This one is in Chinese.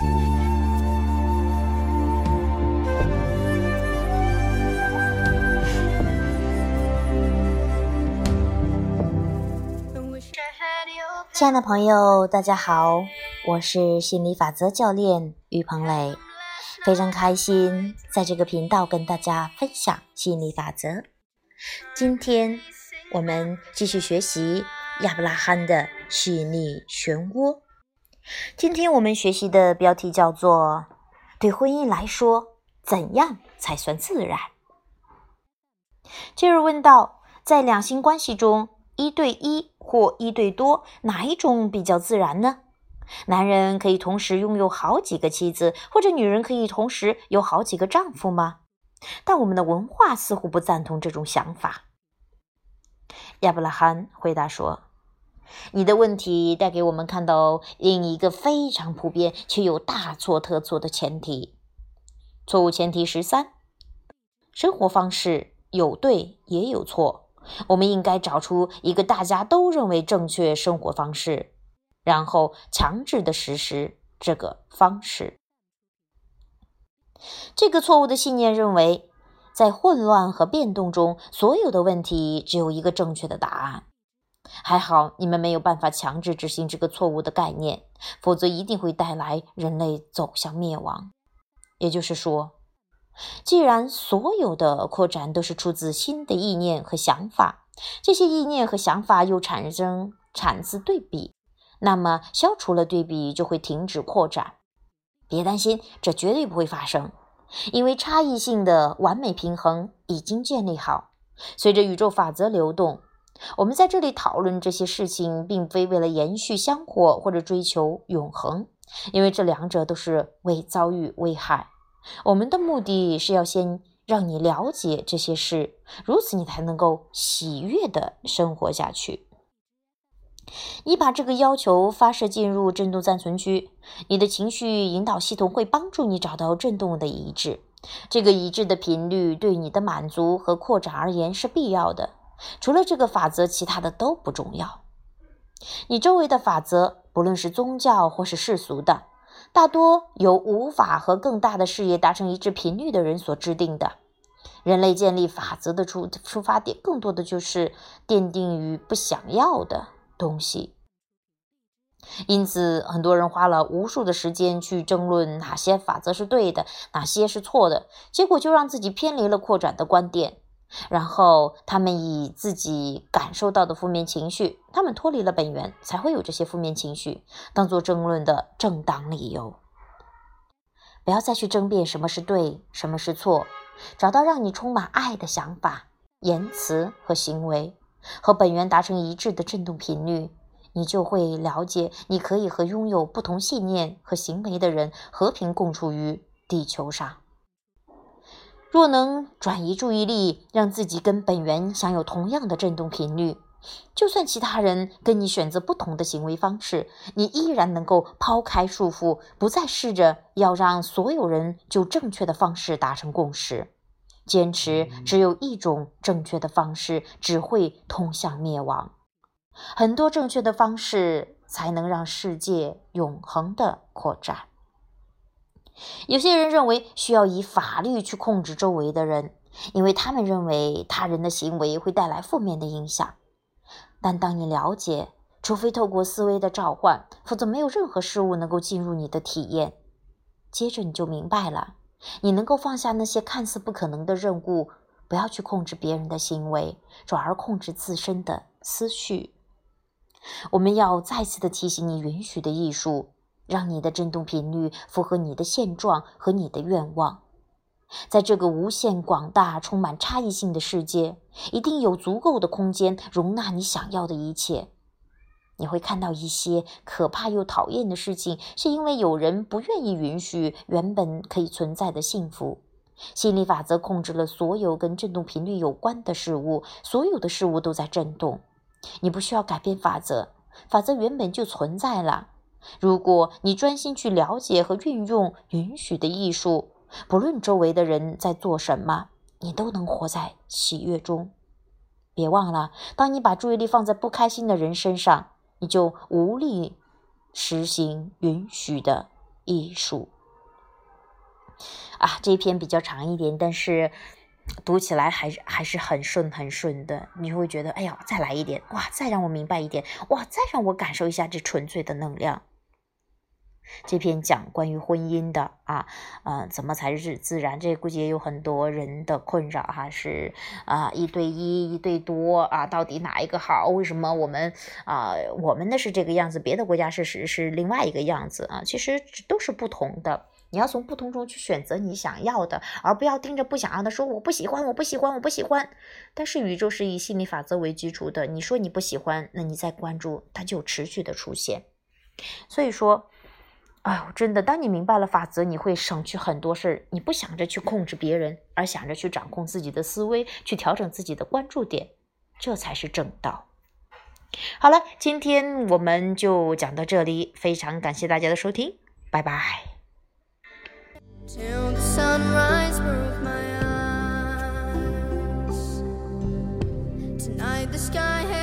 亲爱的朋友，大家好，我是心理法则教练于鹏磊，非常开心在这个频道跟大家分享心理法则。今天我们继续学习亚伯拉罕的吸引力漩涡。今天我们学习的标题叫做“对婚姻来说，怎样才算自然？”接着问道，在两性关系中，一对一或一对多，哪一种比较自然呢？男人可以同时拥有好几个妻子，或者女人可以同时有好几个丈夫吗？但我们的文化似乎不赞同这种想法。亚伯拉罕回答说。你的问题带给我们看到另一个非常普遍却又大错特错的前提。错误前提十三：生活方式有对也有错。我们应该找出一个大家都认为正确生活方式，然后强制的实施这个方式。这个错误的信念认为，在混乱和变动中，所有的问题只有一个正确的答案。还好，你们没有办法强制执行这个错误的概念，否则一定会带来人类走向灭亡。也就是说，既然所有的扩展都是出自新的意念和想法，这些意念和想法又产生产自对比，那么消除了对比就会停止扩展。别担心，这绝对不会发生，因为差异性的完美平衡已经建立好。随着宇宙法则流动。我们在这里讨论这些事情，并非为了延续香火或者追求永恒，因为这两者都是为遭遇危害。我们的目的是要先让你了解这些事，如此你才能够喜悦的生活下去。你把这个要求发射进入振动暂存区，你的情绪引导系统会帮助你找到振动的一致。这个一致的频率对你的满足和扩展而言是必要的。除了这个法则，其他的都不重要。你周围的法则，不论是宗教或是世俗的，大多由无法和更大的事业达成一致频率的人所制定的。人类建立法则的出出发点，更多的就是奠定于不想要的东西。因此，很多人花了无数的时间去争论哪些法则是对的，哪些是错的，结果就让自己偏离了扩展的观点。然后他们以自己感受到的负面情绪，他们脱离了本源，才会有这些负面情绪当做争论的正当理由。不要再去争辩什么是对，什么是错，找到让你充满爱的想法、言辞和行为，和本源达成一致的振动频率，你就会了解，你可以和拥有不同信念和行为的人和平共处于地球上。若能转移注意力，让自己跟本源享有同样的振动频率，就算其他人跟你选择不同的行为方式，你依然能够抛开束缚，不再试着要让所有人就正确的方式达成共识。坚持只有一种正确的方式，只会通向灭亡。很多正确的方式，才能让世界永恒的扩展。有些人认为需要以法律去控制周围的人，因为他们认为他人的行为会带来负面的影响。但当你了解，除非透过思维的召唤，否则没有任何事物能够进入你的体验。接着你就明白了，你能够放下那些看似不可能的任务，不要去控制别人的行为，转而控制自身的思绪。我们要再次的提醒你：允许的艺术。让你的振动频率符合你的现状和你的愿望，在这个无限广大、充满差异性的世界，一定有足够的空间容纳你想要的一切。你会看到一些可怕又讨厌的事情，是因为有人不愿意允许原本可以存在的幸福。心理法则控制了所有跟振动频率有关的事物，所有的事物都在振动。你不需要改变法则，法则原本就存在了。如果你专心去了解和运用允许的艺术，不论周围的人在做什么，你都能活在喜悦中。别忘了，当你把注意力放在不开心的人身上，你就无力实行允许的艺术。啊，这一篇比较长一点，但是读起来还是还是很顺很顺的。你会觉得，哎呀，再来一点，哇，再让我明白一点，哇，再让我感受一下这纯粹的能量。这篇讲关于婚姻的啊，呃，怎么才是自然？这估计也有很多人的困扰哈，是啊，一对一，一对多啊，到底哪一个好？为什么我们啊，我们的是这个样子，别的国家是是是另外一个样子啊？其实都是不同的，你要从不同中去选择你想要的，而不要盯着不想要的说我不喜欢，我不喜欢，我不喜欢。但是宇宙是以心理法则为基础的，你说你不喜欢，那你再关注，它就持续的出现。所以说。哎呦，真的，当你明白了法则，你会省去很多事儿。你不想着去控制别人，而想着去掌控自己的思维，去调整自己的关注点，这才是正道。好了，今天我们就讲到这里，非常感谢大家的收听，拜拜。I wish I were